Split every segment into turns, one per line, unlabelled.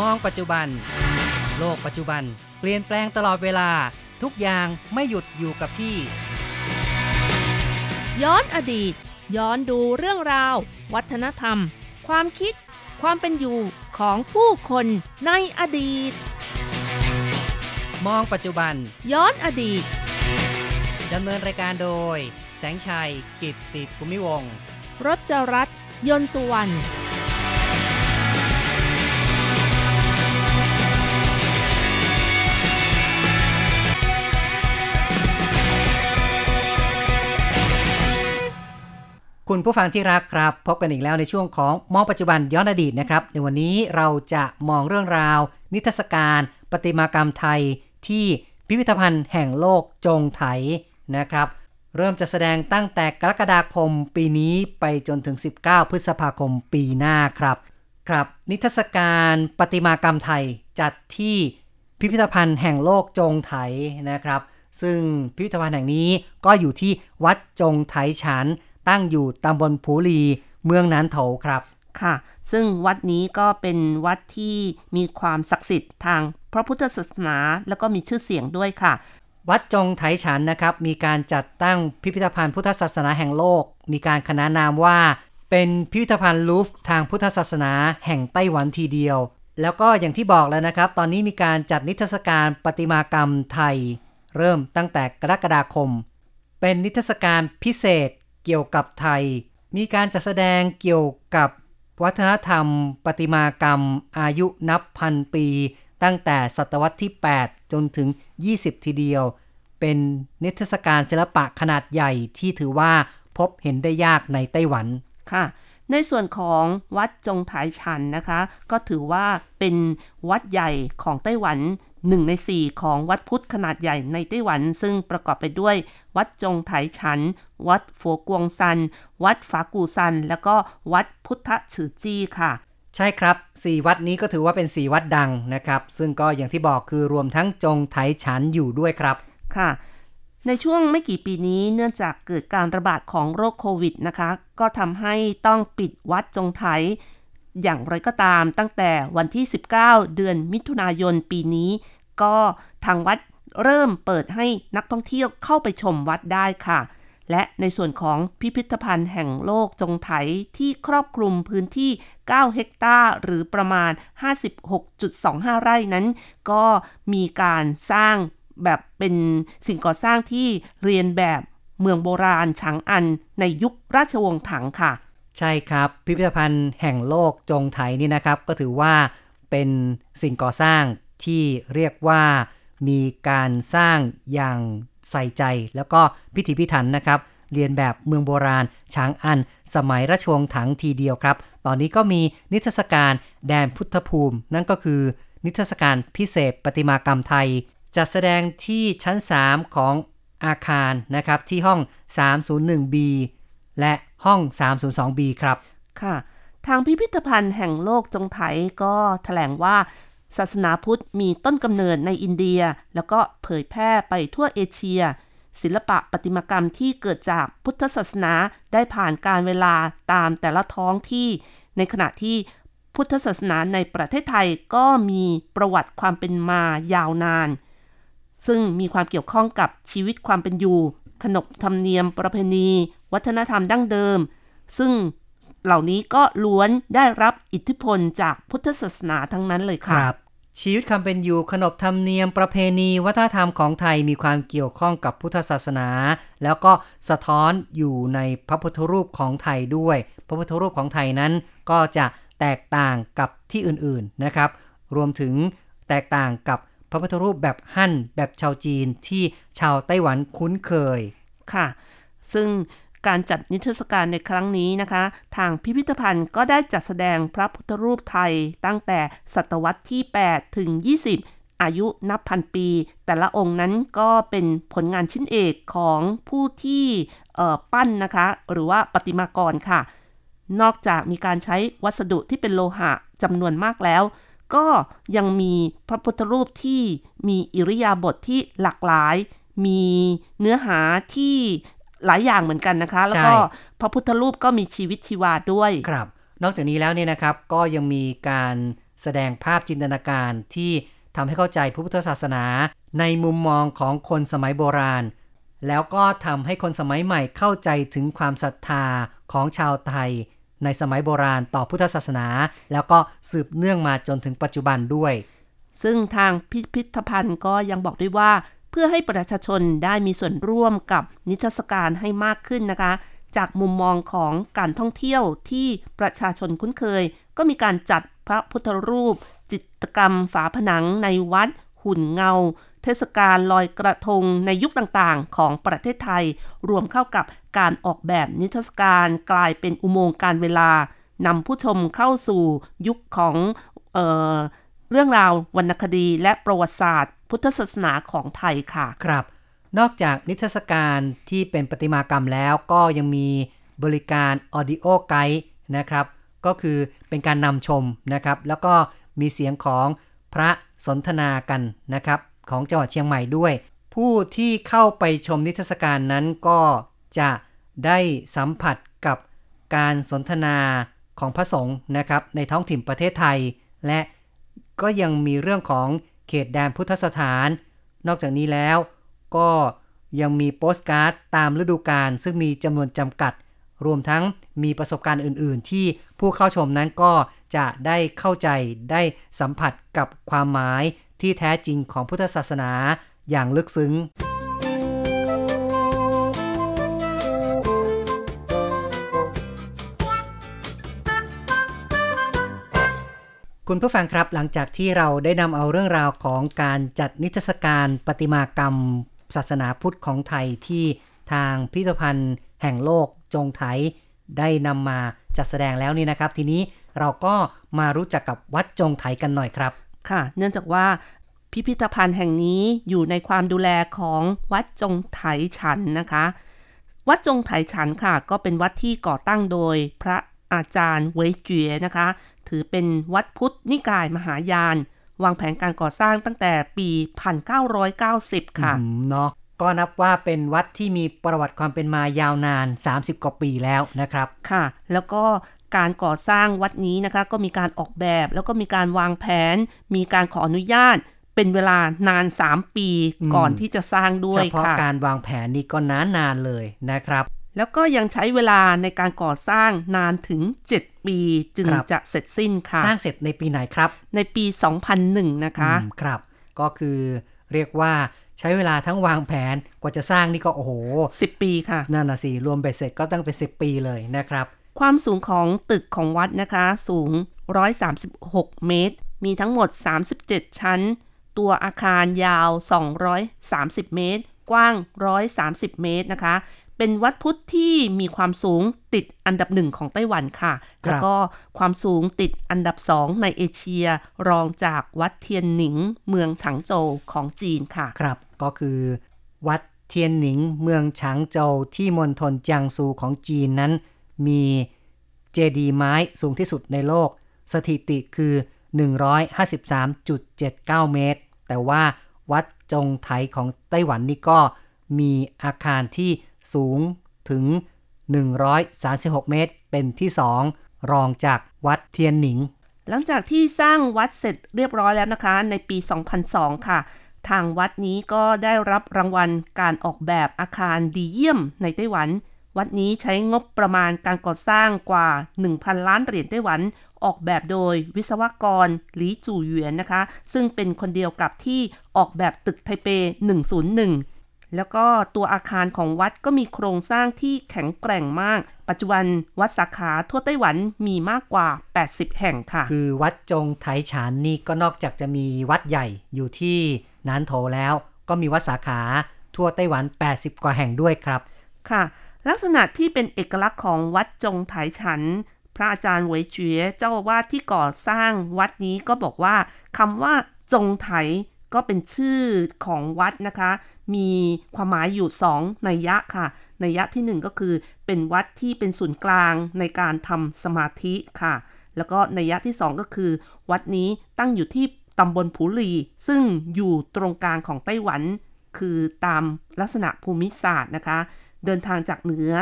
มองปัจจุบัน โลกปัจจุบัน เปลี่ยนแปลงตลอดเวลา ทุกอย่างไม่หยุดอยู่กับที่
ย้อนอดีต ย้อนดูเรื่องราว วัฒนธรรม ความคิด ความเป็นอยู่ของผู้คนในอดีต
มองปัจจุบัน
ย้อนอดีต
ดำเนินรายการโดย แสงชัย กิตติภูมิวงศ์
รจรัสยนต์สุวรรณ
คุณผู้ฟังที่รักครับ พบกันอีกแล้วในช่วงของมองปัจจุบันย้อนอดีตนะครับ ในวันนี้เราจะมองเรื่องราว นิทรรศการประติมากรรมไทย ที่พิพิธภัณฑ์แห่งโลกจงไถนะครับ เริ่มจะแสดงตั้งแต่กรกฎาคมปีนี้ไปจนถึง 19 พฤษภาคมปีหน้าครับ ครับ นิทรรศการประติมากรรมไทยจัดที่พิพิธภัณฑ์แห่งโลกจงไถนะครับ ซึ่งพิพิธภัณฑ์แห่งนี้ก็อยู่ที่วัดจงไถฉัน ตั้งอยู่ตำบลภูลีเมืองนานโถครับ
ค่ะ ซึ่งวัดนี้ก็เป็นวัดที่มีความศักดิ์สิทธิ์ทางพระพุทธศาสนาแล้วก็มีชื่อเสียงด้วยค่ะ
วัดจงไถฉันนะครับ มีการจัดตั้งพิพิธภัณฑ์พุทธศาสนาแห่งโลก มีการขนานนามว่า เป็นพิพิธภัณฑ์ลูฟร์ทางพุทธศาสนาแห่งไต้หวันทีเดียว แล้วก็อย่างที่บอกแล้วนะครับ ตอนนี้มีการจัดนิทรรศการประติมากรรมไทย เริ่มตั้งแต่กรกฎาคม เป็นนิทรรศการพิเศษ เกี่ยวกับไทย มีการจัดแสดงเกี่ยวกับวัฒนธรรม ประติมากรรม อายุนับพันปี ตั้งแต่ศตวรรษที่ 8 จนถึง 20 ทีเดียว เป็นนิทรรศการศิลปะขนาดใหญ่ที่ถือว่าพบเห็นได้ยากในไต้หวัน
ค่ะ ในส่วนของวัดจงไถชันนะคะ ก็ถือว่าเป็นวัดใหญ่ของไต้หวัน หนึ่งในสี่ของวัดพุทธขนาดใหญ่ในไต้หวัน ซึ่งประกอบไปด้วย วัดจงไถฉัน วัดฝัวกวงซัน วัดฝากูซัน แล้วก็วัดพุทธฉือจี้ค่ะ
ใช่ครับ4วัดนี้ก็ถือว่าเป็น4วัดดังนะครับ ซึ่งก็อย่างที่บอกคือรวมทั้งจงไถฉันอยู่ด้วยครับ
ค่ะ ในช่วงไม่กี่ปีนี้เนื่องจากเกิดการระบาดของโรคโควิดนะคะ ก็ทำให้ต้องปิดวัดจงไถ อย่างไรก็ตามตั้งแต่วันที่ 19 เดือนมิถุนายนปีนี้ ก็ทางวัดเริ่มเปิดให้นักท่องเที่ยวเข้าไปชมวัดได้ค่ะ และในส่วนของพิพิธภัณฑ์แห่งโลกจงไถที่ครอบคลุมพื้นที่ 9 เฮกตาร์หรือประมาณ 56.25 ไร่นั้น ก็มีการสร้างแบบเป็นสิ่งก่อสร้างที่เรียนแบบเมืองโบราณฉางอันในยุคราชวงศ์ถังค่ะ
ใช่ครับ พิพิธภัณฑ์แห่งโลกจงไถนี่นะครับ ก็ถือว่าเป็นสิ่งก่อสร้างที่เรียกว่ามีการสร้างอย่างใส่ใจ แล้วก็พิถีพิถันนะครับ เรียนแบบเมืองโบราณช้างอัน สมัยราชวงศ์ถังทีเดียวครับ ตอนนี้ก็มีนิทรรศการแดนพุทธภูมิ นั่นก็คือ นิทรรศการพิเศษประติมากรรมไทย จัดแสดงที่ชั้น 3 ของอาคารนะครับที่ห้อง 301B และห้อง 302B ครับ
ค่ะ ทางพิพิธภัณฑ์แห่งโลกจงไถก็แถลงว่า ศาสนาพุทธมีต้นกำเนิดในอินเดีย แล้วก็เผยแพร่ไปทั่วเอเชีย ศิลปะประติมากรรมที่เกิดจากพุทธศาสนาได้ผ่านการเวลาตามแต่ละท้องที่ ในขณะที่พุทธศาสนาในประเทศไทยก็มีประวัติความเป็นมายาวนาน ซึ่งมีความเกี่ยวข้องกับชีวิตความเป็นอยู่ ขนบธรรมเนียมประเพณี วัฒนธรรมดั้งเดิม ซึ่งเหล่านี้ก็ล้วนได้รับอิทธิพลจากพุทธศาสนาทั้งนั้นเลย
ค่ะ
ค
รับชีวิตความเป็นอยู่ขนบธรรมเนียมประเพณีวัฒนธรรมของไทยมีความเกี่ยวข้องกับพุทธศาสนา แล้วก็สะท้อนอยู่ในพระพุทธรูปของไทยด้วย พระพุทธรูปของไทยนั้นก็จะแตกต่างกับที่อื่นๆนะครับ รวมถึงแตกต่างกับ พระพุทธรูปแบบหั่นแบบชาวจีนที่ชาวไต้หวันคุ้นเคย
ค่ะ ซึ่งการจัดนิทรรศการในครั้งนี้นะคะ ทางพิพิธภัณฑ์ก็ได้จัดแสดงพระพุทธรูปไทยตั้งแต่ศตวรรษที่ 8 ถึง 20 อายุนับพันปี แต่ละองค์นั้นก็เป็นผลงานชิ้นเอกของผู้ที่ปั้นนะคะ หรือว่าประติมากรค่ะ นอกจากมีการใช้วัสดุที่เป็นโลหะจำนวนมากแล้ว ก็ยังมีพระพุทธรูปที่มีอิริยาบถทที่หลากหลาย มีเนื้อหาที่หลายอย่างเหมือนกันนะคะ แล้วก็
ใช่
พระพุทธรูปก็มีชีวิตชีวาด้วย
ครับ นอกจากนี้แล้วเนี่ยนะครับก็ยังมีการแสดงภาพจินตนาการที่ทำให้เข้าใจพระพุทธศาสนา ในมุมมองของคนสมัยโบราณ แล้วก็ทำให้คนสมัยใหม่เข้าใจถึงความศรัทธาของชาวไทย ในสมัยโบราณต่อพุทธศาสนา แล้วก็สืบเนื่องมาจนถึงปัจจุบันด้วย
ซึ่งทางพิพิธภัณฑ์ก็ยังบอกด้วยว่า เพื่อให้ประชาชนได้มีส่วนร่วมกับนิทรรศการให้มากขึ้นนะคะ จากมุมมองของการท่องเที่ยวที่ประชาชนคุ้นเคย ก็มีการจัดพระพุทธรูป จิตรกรรมฝาผนังในวัด หุ่นเงา เทศกาลลอยกระทงในยุคต่างๆ ของประเทศไทย รวมเข้ากับการออกแบบนิทรรศการกลายเป็นอุโมงค์การเวลานำผู้ชมเข้าสู่ยุคของเออเรื่องราววรรณคดีและประวัติศาสตร์ พุทธศาสนาของไทยค่ะ
ครับ นอกจากนิทรรศการที่เป็นประติมากรรมแล้วก็ยังมีบริการ Audio Guide นะครับ ก็คือเป็นการนำชมนะครับ แล้วก็มีเสียงของพระสนทนากันนะครับ ของจังหวัดเชียงใหม่ด้วย ผู้ที่เข้าไปชมนิทรรศการนั้นก็จะได้สัมผัสกับการสนทนาของพระสงฆ์นะครับในท้องถิ่นประเทศไทย และก็ยังมีเรื่องของเขตแดนพุทธสถาน นอกจากนี้แล้วก็ยังมีโปสการ์ดตามฤดูกาลซึ่งมีจำนวนจำกัด รวมทั้งมีประสบการณ์อื่น ๆ ที่ผู้เข้าชมนั้นก็จะได้เข้าใจได้สัมผัสกับความหมาย ที่แท้จริงของพุทธศาสนาอย่างลึกซึ้ง คุณผู้ฟังครับหลังจากที่เราได้นำเอาเรื่องราวของการจัดนิทรรศการประติมากรรม ศาสนาพุทธของไทยที่ทางพิพิธภัณฑ์แห่งโลกจงไทยได้นำมาจัดแสดงแล้วนี่นะครับ ทีนี้เราก็มารู้จักกับวัดจงไทยกันหน่อยครับ
ค่ะ เนื่องจากว่าพิพิธภัณฑ์แห่งนี้อยู่ในความดูแลของวัดจงไถฉันนะคะ วัดจงไถฉันค่ะ ก็เป็นวัดที่ก่อตั้งโดยพระอาจารย์เวยเจียนะคะ ถือเป็นวัดพุทธนิกายมหายาน วางแผนการก่อสร้างตั้งแต่ปี 1990 ค่ะ
อืมเนาะก็นับว่าเป็นวัดที่มีประวัติความเป็นมายาวนาน 30 กว่าปีแล้วนะครับ
ค่ะ แล้วก็ การก่อสร้างวัดนี้นะคะก็มีการออกแบบ แล้วก็มีการวางแผน มีการขออนุญาตเป็นเวลานาน 3 ปี
อืม
ก่อนที่จะสร้างด้ว
เฉ
ย
พาะ
ค่ะ
การวางแผนนี่ก็นานานๆเลยนะครับ
แล้วก็ยังใช้เวลาในการก่อสร้างนานถึง 7 ปีจึง
ครับ
จะเสร็จสิ้นค่ะ
สร้างเสร็จในปีไหนครับ
ในปี 2001 นะคะ
อืมครับก็คือเรียกว่าใช้เวลาทั้งวางแผนกว่าจะสร้างนี่ก็โอ้โห
10 ปีค่ะ
นั่นนะสิรวมเบ็ดเสร็จก็ตั้งเป็น10 ปีเลยนะครับ
ความสูงของตึกของวัดนะคะ สูง 136 เมตร มีทั้งหมด 37 ชั้น ตัวอาคารยาว 230 เมตร กว้าง 130 เมตรนะคะ เป็นวัดพุทธที่มีความสูงติดอันดับหนึ่งของไต้หวันค่ะ
ครับ
แล้วก็ความสูงติดอันดับสองในเอเชีย รองจากวัดเทียนหนิง เมืองฉางโจวของจีนค่ะ
ครับ ก็คือวัดเทียนหนิง เมืองฉางโจวที่มณฑลจิยางซูของจีนนั้น มีเจดีไม้สูงที่สุดในโลก สถิติคือ 153.79 เมตร แต่ว่าวัดจงไถของไต้หวันนี่ก็มีอาคารที่สูงถึง 136 เมตร เป็นที่2รองจากวัดเทียนหนิง
หลังจากที่สร้างวัดเสร็จเรียบร้อยแล้วนะคะ ในปี 2002 ค่ะ ทางวัดนี้ก็ได้รับรางวัลการออกแบบอาคารดีเยี่ยมในไต้หวัน วัดนี้ใช้งบประมาณการก่อสร้างกว่า 1,000 ล้านเหรียญไต้หวัน ออกแบบโดยวิศวกรหลีจู่เหวียนนะคะ ซึ่งเป็นคนเดียวกับที่ออกแบบตึกไทเป 101 แล้วก็ตัวอาคารของวัดก็มีโครงสร้างที่แข็งแกร่งมาก ปัจจุบันวัดสาขาทั่วไต้หวันมีมากกว่า 80 แห่งค่ะ
คือวัดจงไถฉานนี่ก็นอกจากจะมีวัดใหญ่อยู่ที่นานโถแล้ว ก็มีวัดสาขาทั่วไต้หวัน 80 กว่าแห่งด้วยครับ
ค่ะ ลักษณะที่เป็นเอกลักษณ์ของวัดจงไถฉัน พระอาจารย์เวยเจียเจ้าวาสที่ก่อสร้างวัดนี้ก็บอกว่าคำว่าจงไถก็เป็นชื่อของวัดนะคะ มีความหมายอยู่สองนัยยะค่ะ นัยยะที่หนึ่งก็คือเป็นวัดที่เป็นศูนย์กลางในการทำสมาธิค่ะ แล้วก็นัยยะที่สองก็คือ วัดนี้ตั้งอยู่ที่ตำบลผูหลี ซึ่งอยู่ตรงกลางของไต้หวัน คือตามลักษณะภูมิศาสตร์นะคะ เดินทางจากเหนือ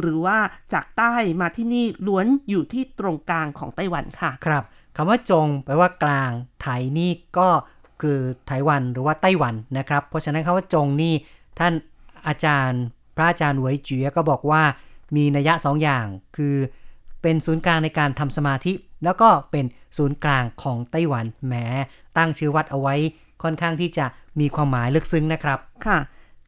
หรือว่าจากใต้มาที่นี่ล้วนอยู่ที่ตรงกลางของไต้หวันค่ะ
ครับคำว่าจงแปลว่ากลางไถนี่ก็คือไต้หวันหรือว่าไต้หวันนะครับ เพราะฉะนั้นคำว่าจงนี่ท่านอาจารย์ พระอาจารย์หวยจี๋ยก็บอกว่ามีนัยยะสองอย่าง คือเป็นศูนย์กลางในการทำสมาธิ แล้วก็เป็นศูนย์กลางของไต้หวันแหมตั้งชื่อวัดเอาไว้ค่อนข้างที่จะมีความหมายลึกซึ้งนะครับ
ค่ะ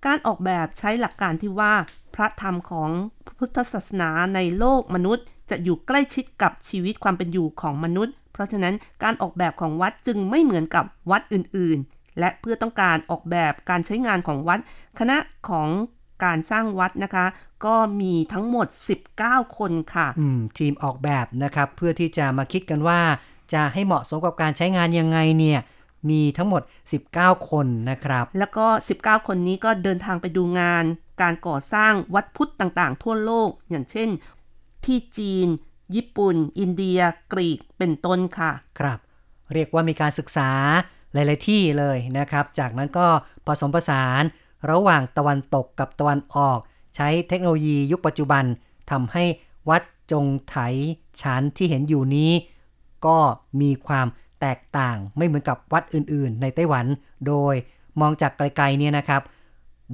การออกแบบใช้หลักการที่ว่า พระธรรมของพุทธศาสนาในโลกมนุษย์ จะอยู่ใกล้ชิดกับชีวิตความเป็นอยู่ของมนุษย์ เพราะฉะนั้นการออกแบบของวัดจึงไม่เหมือนกับวัดอื่นๆ และเพื่อต้องการออกแบบการใช้งานของวัด คณะของการสร้างวัดนะคะ ก็มีทั้งหมด 19 คนค่ะ
ทีมออกแบบนะครับ เพื่อที่จะมาคิดกันว่าจะให้เหมาะสมกับการใช้งานยังไงเนี่ย มีทั้งหมด 19 คนนะครับ
แล้วก็ 19 คนนี้ก็เดินทางไปดูงาน การก่อสร้างวัดพุทธต่างๆ ทั่วโลก อย่างเช่น ที่จีน ญี่ปุ่น อินเดีย กรีก เป็นต้นค่ะ
ครับ เรียกว่ามีการศึกษาหลาย ๆ ที่เลยนะครับ จากนั้นก็ผสมผสานระหว่างตะวันตกกับตะวันออก ใช้เทคโนโลยียุคปัจจุบันทำให้วัดจงไถฉันที่เห็นอยู่นี้ ก็มีความ แตกต่างไม่เหมือนกับวัดอื่นๆ ในไต้หวัน โดยมองจากไกลๆเนี่ยนะครับ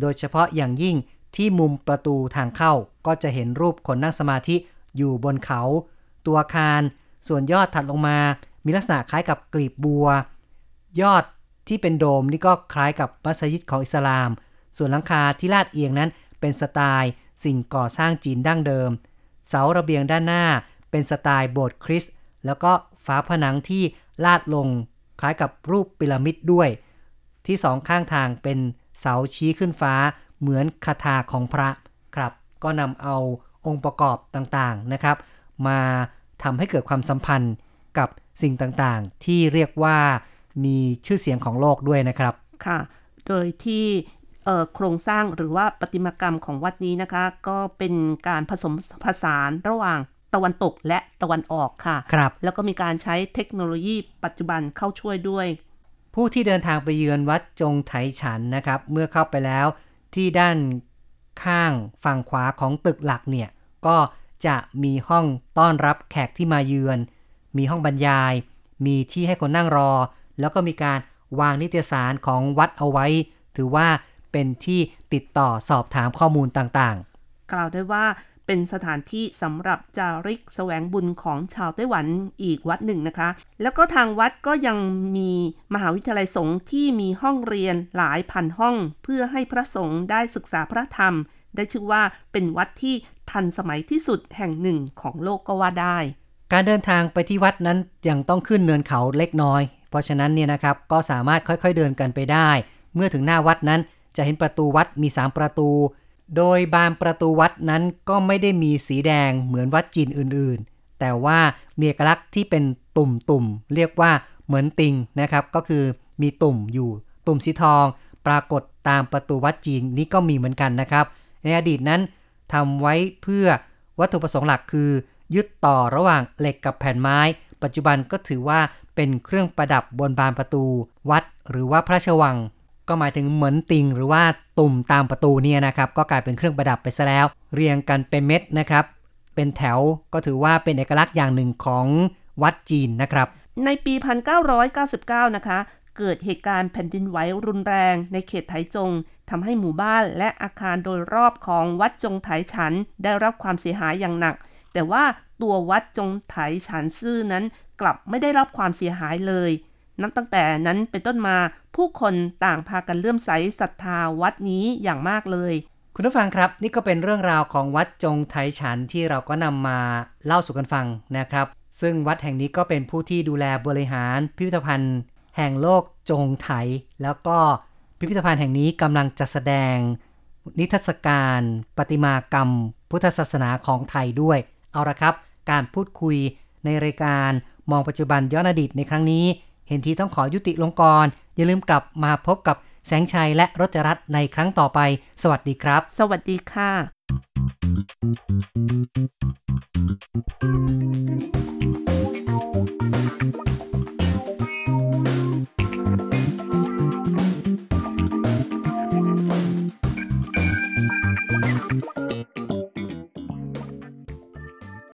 โดยเฉพาะอย่างยิ่งที่มุมประตูทางเข้าก็จะเห็นรูปคนนั่งสมาธิอยู่บนเขา ตัวอาคาร ส่วนยอดถัดลงมา มีลักษณะคล้ายกับกลีบบัว ยอดที่เป็นโดมนี่ก็คล้ายกับมัสยิดของอิสลาม ส่วนหลังคาที่ลาดเอียงนั้นเป็นสไตล์สิ่งก่อสร้างจีนดั้งเดิม เสาระเบียงด้านหน้าเป็นสไตล์โบสถ์คริสต์แล้วก็ฝาผนังที่ ลาดลงคล้ายกับรูปพีระมิดด้วย ที่สองข้างทางเป็นเสาชี้ขึ้นฟ้าเหมือนคาถาของพระครับ ก็นำเอาองค์ประกอบต่างๆนะครับ มาทำให้เกิดความสัมพันธ์กับสิ่งต่างๆ ที่เรียกว่ามีชื่อเสียงของโลกด้วยนะครับ
ค่ะ โดยที่โครงสร้างหรือว่าประติมากรรมของวัดนี้นะคะ ก็เป็นการผสมผสานระหว่าง ตะวันตกและตะวันออกค่ะ
ครับ
แล้วก็มีการใช้เทคโนโลยีปัจจุบันเข้าช่วยด้วย
ผู้ที่เดินทางไปเยือนวัดจงไถฉันนะครับ เมื่อเข้าไปแล้วที่ด้านข้างฝั่งขวาของตึกหลักเนี่ย ก็จะมีห้องต้อนรับแขกที่มาเยือน มีห้องบรรยาย มีที่ให้คนนั่งรอ แล้วก็มีการวางนิตยสารของวัดเอาไว้ ถือว่าเป็นที่ติดต่อสอบถามข้อมูลต่างๆ
กล่าวได้ว่า เป็นสถานที่สำหรับจาริกแสวงบุญของชาวไต้หวันอีกวัดหนึ่งนะคะ แล้วก็ทางวัดก็ยังมีมหาวิทยาลัยสงฆ์ที่มีห้องเรียนหลายพันห้อง เพื่อให้พระสงฆ์ได้ศึกษาพระธรรม ได้ชื่อว่าเป็นวัดที่ทันสมัยที่สุดแห่งหนึ่งของโลกก็ว่าได้
การเดินทางไปที่วัดนั้นยังต้องขึ้นเนินเขาเล็กน้อย เพราะฉะนั้นเนี่ยนะครับก็สามารถค่อยๆเดินกันไปได้ เมื่อถึงหน้าวัดนั้นจะเห็นประตูวัดมี 3 ประตู โดยบานประตูวัดนั้นก็ไม่ได้มีสีแดงเหมือนวัดจีนอื่นๆ แต่ว่ามีเอกลักษณ์ที่เป็นตุ่มๆเรียกว่าเหมือนติงนะครับก็คือมีตุ่มอยู่ตุ่มสีทอง ปรากฏตามประตูวัดจีนนี้ก็มีเหมือนกันนะครับ ในอดีตนั้นทำไว้เพื่อวัตถุประสงค์หลักคือ ยึดต่อระหว่างเหล็กกับแผ่นไม้ ปัจจุบันก็ถือว่าเป็นเครื่องประดับบนบานประตู วัดหรือว่าพระราชวัง ก็หมายถึงเหมือนติงหรือว่าตุ่มตามประตูเนี่ยนะครับ ก็กลายเป็นเครื่องประดับไปซะแล้ว เรียงกันเป็นเม็ดนะครับ เป็นแถวก็ถือว่าเป็นเอกลักษณ์อย่างหนึ่งของวัดจีนนะครับ
ในปี 1999 นะคะ เกิดเหตุการณ์แผ่นดินไหวรุนแรงในเขตไถจงทำให้หมู่บ้านและอาคารโดยรอบของวัดจงไถฉันได้รับความเสียหายอย่างหนัก แต่ว่าตัววัดจงไถฉันซื่อนั้นกลับไม่ได้รับความเสียหายเลย นับตั้งแต่นั้นเป็นต้นมาผู้คนต่างพากันเลื่อมใสศรัทธาวัดนี้อย่างมากเลย
คุณผู้ฟังครับ นี่ก็เป็นเรื่องราวของวัดจงไถฉันที่เราก็นำมาเล่าสู่กันฟังนะครับ ซึ่งวัดแห่งนี้ก็เป็นผู้ที่ดูแลบริหารพิพิธภัณฑ์ แห่งโลกจงไถแล้วก็พิพิธภัณฑ์แห่งนี้กำลังจัดแสดง นิทรรศการประติมากรรม พุทธศาสนาของไทยด้วย เอาละครับ การพูดคุยในรายการมองปัจจุบันย้อนอดีตในครั้งนี้ เห็นทีต้องขอยุติลงกรอย่าลืมกลับมาพบกับแสงชัยและรจรัตในครั้งต่อไป สวัสดีครับ
สวัสดีค่ะ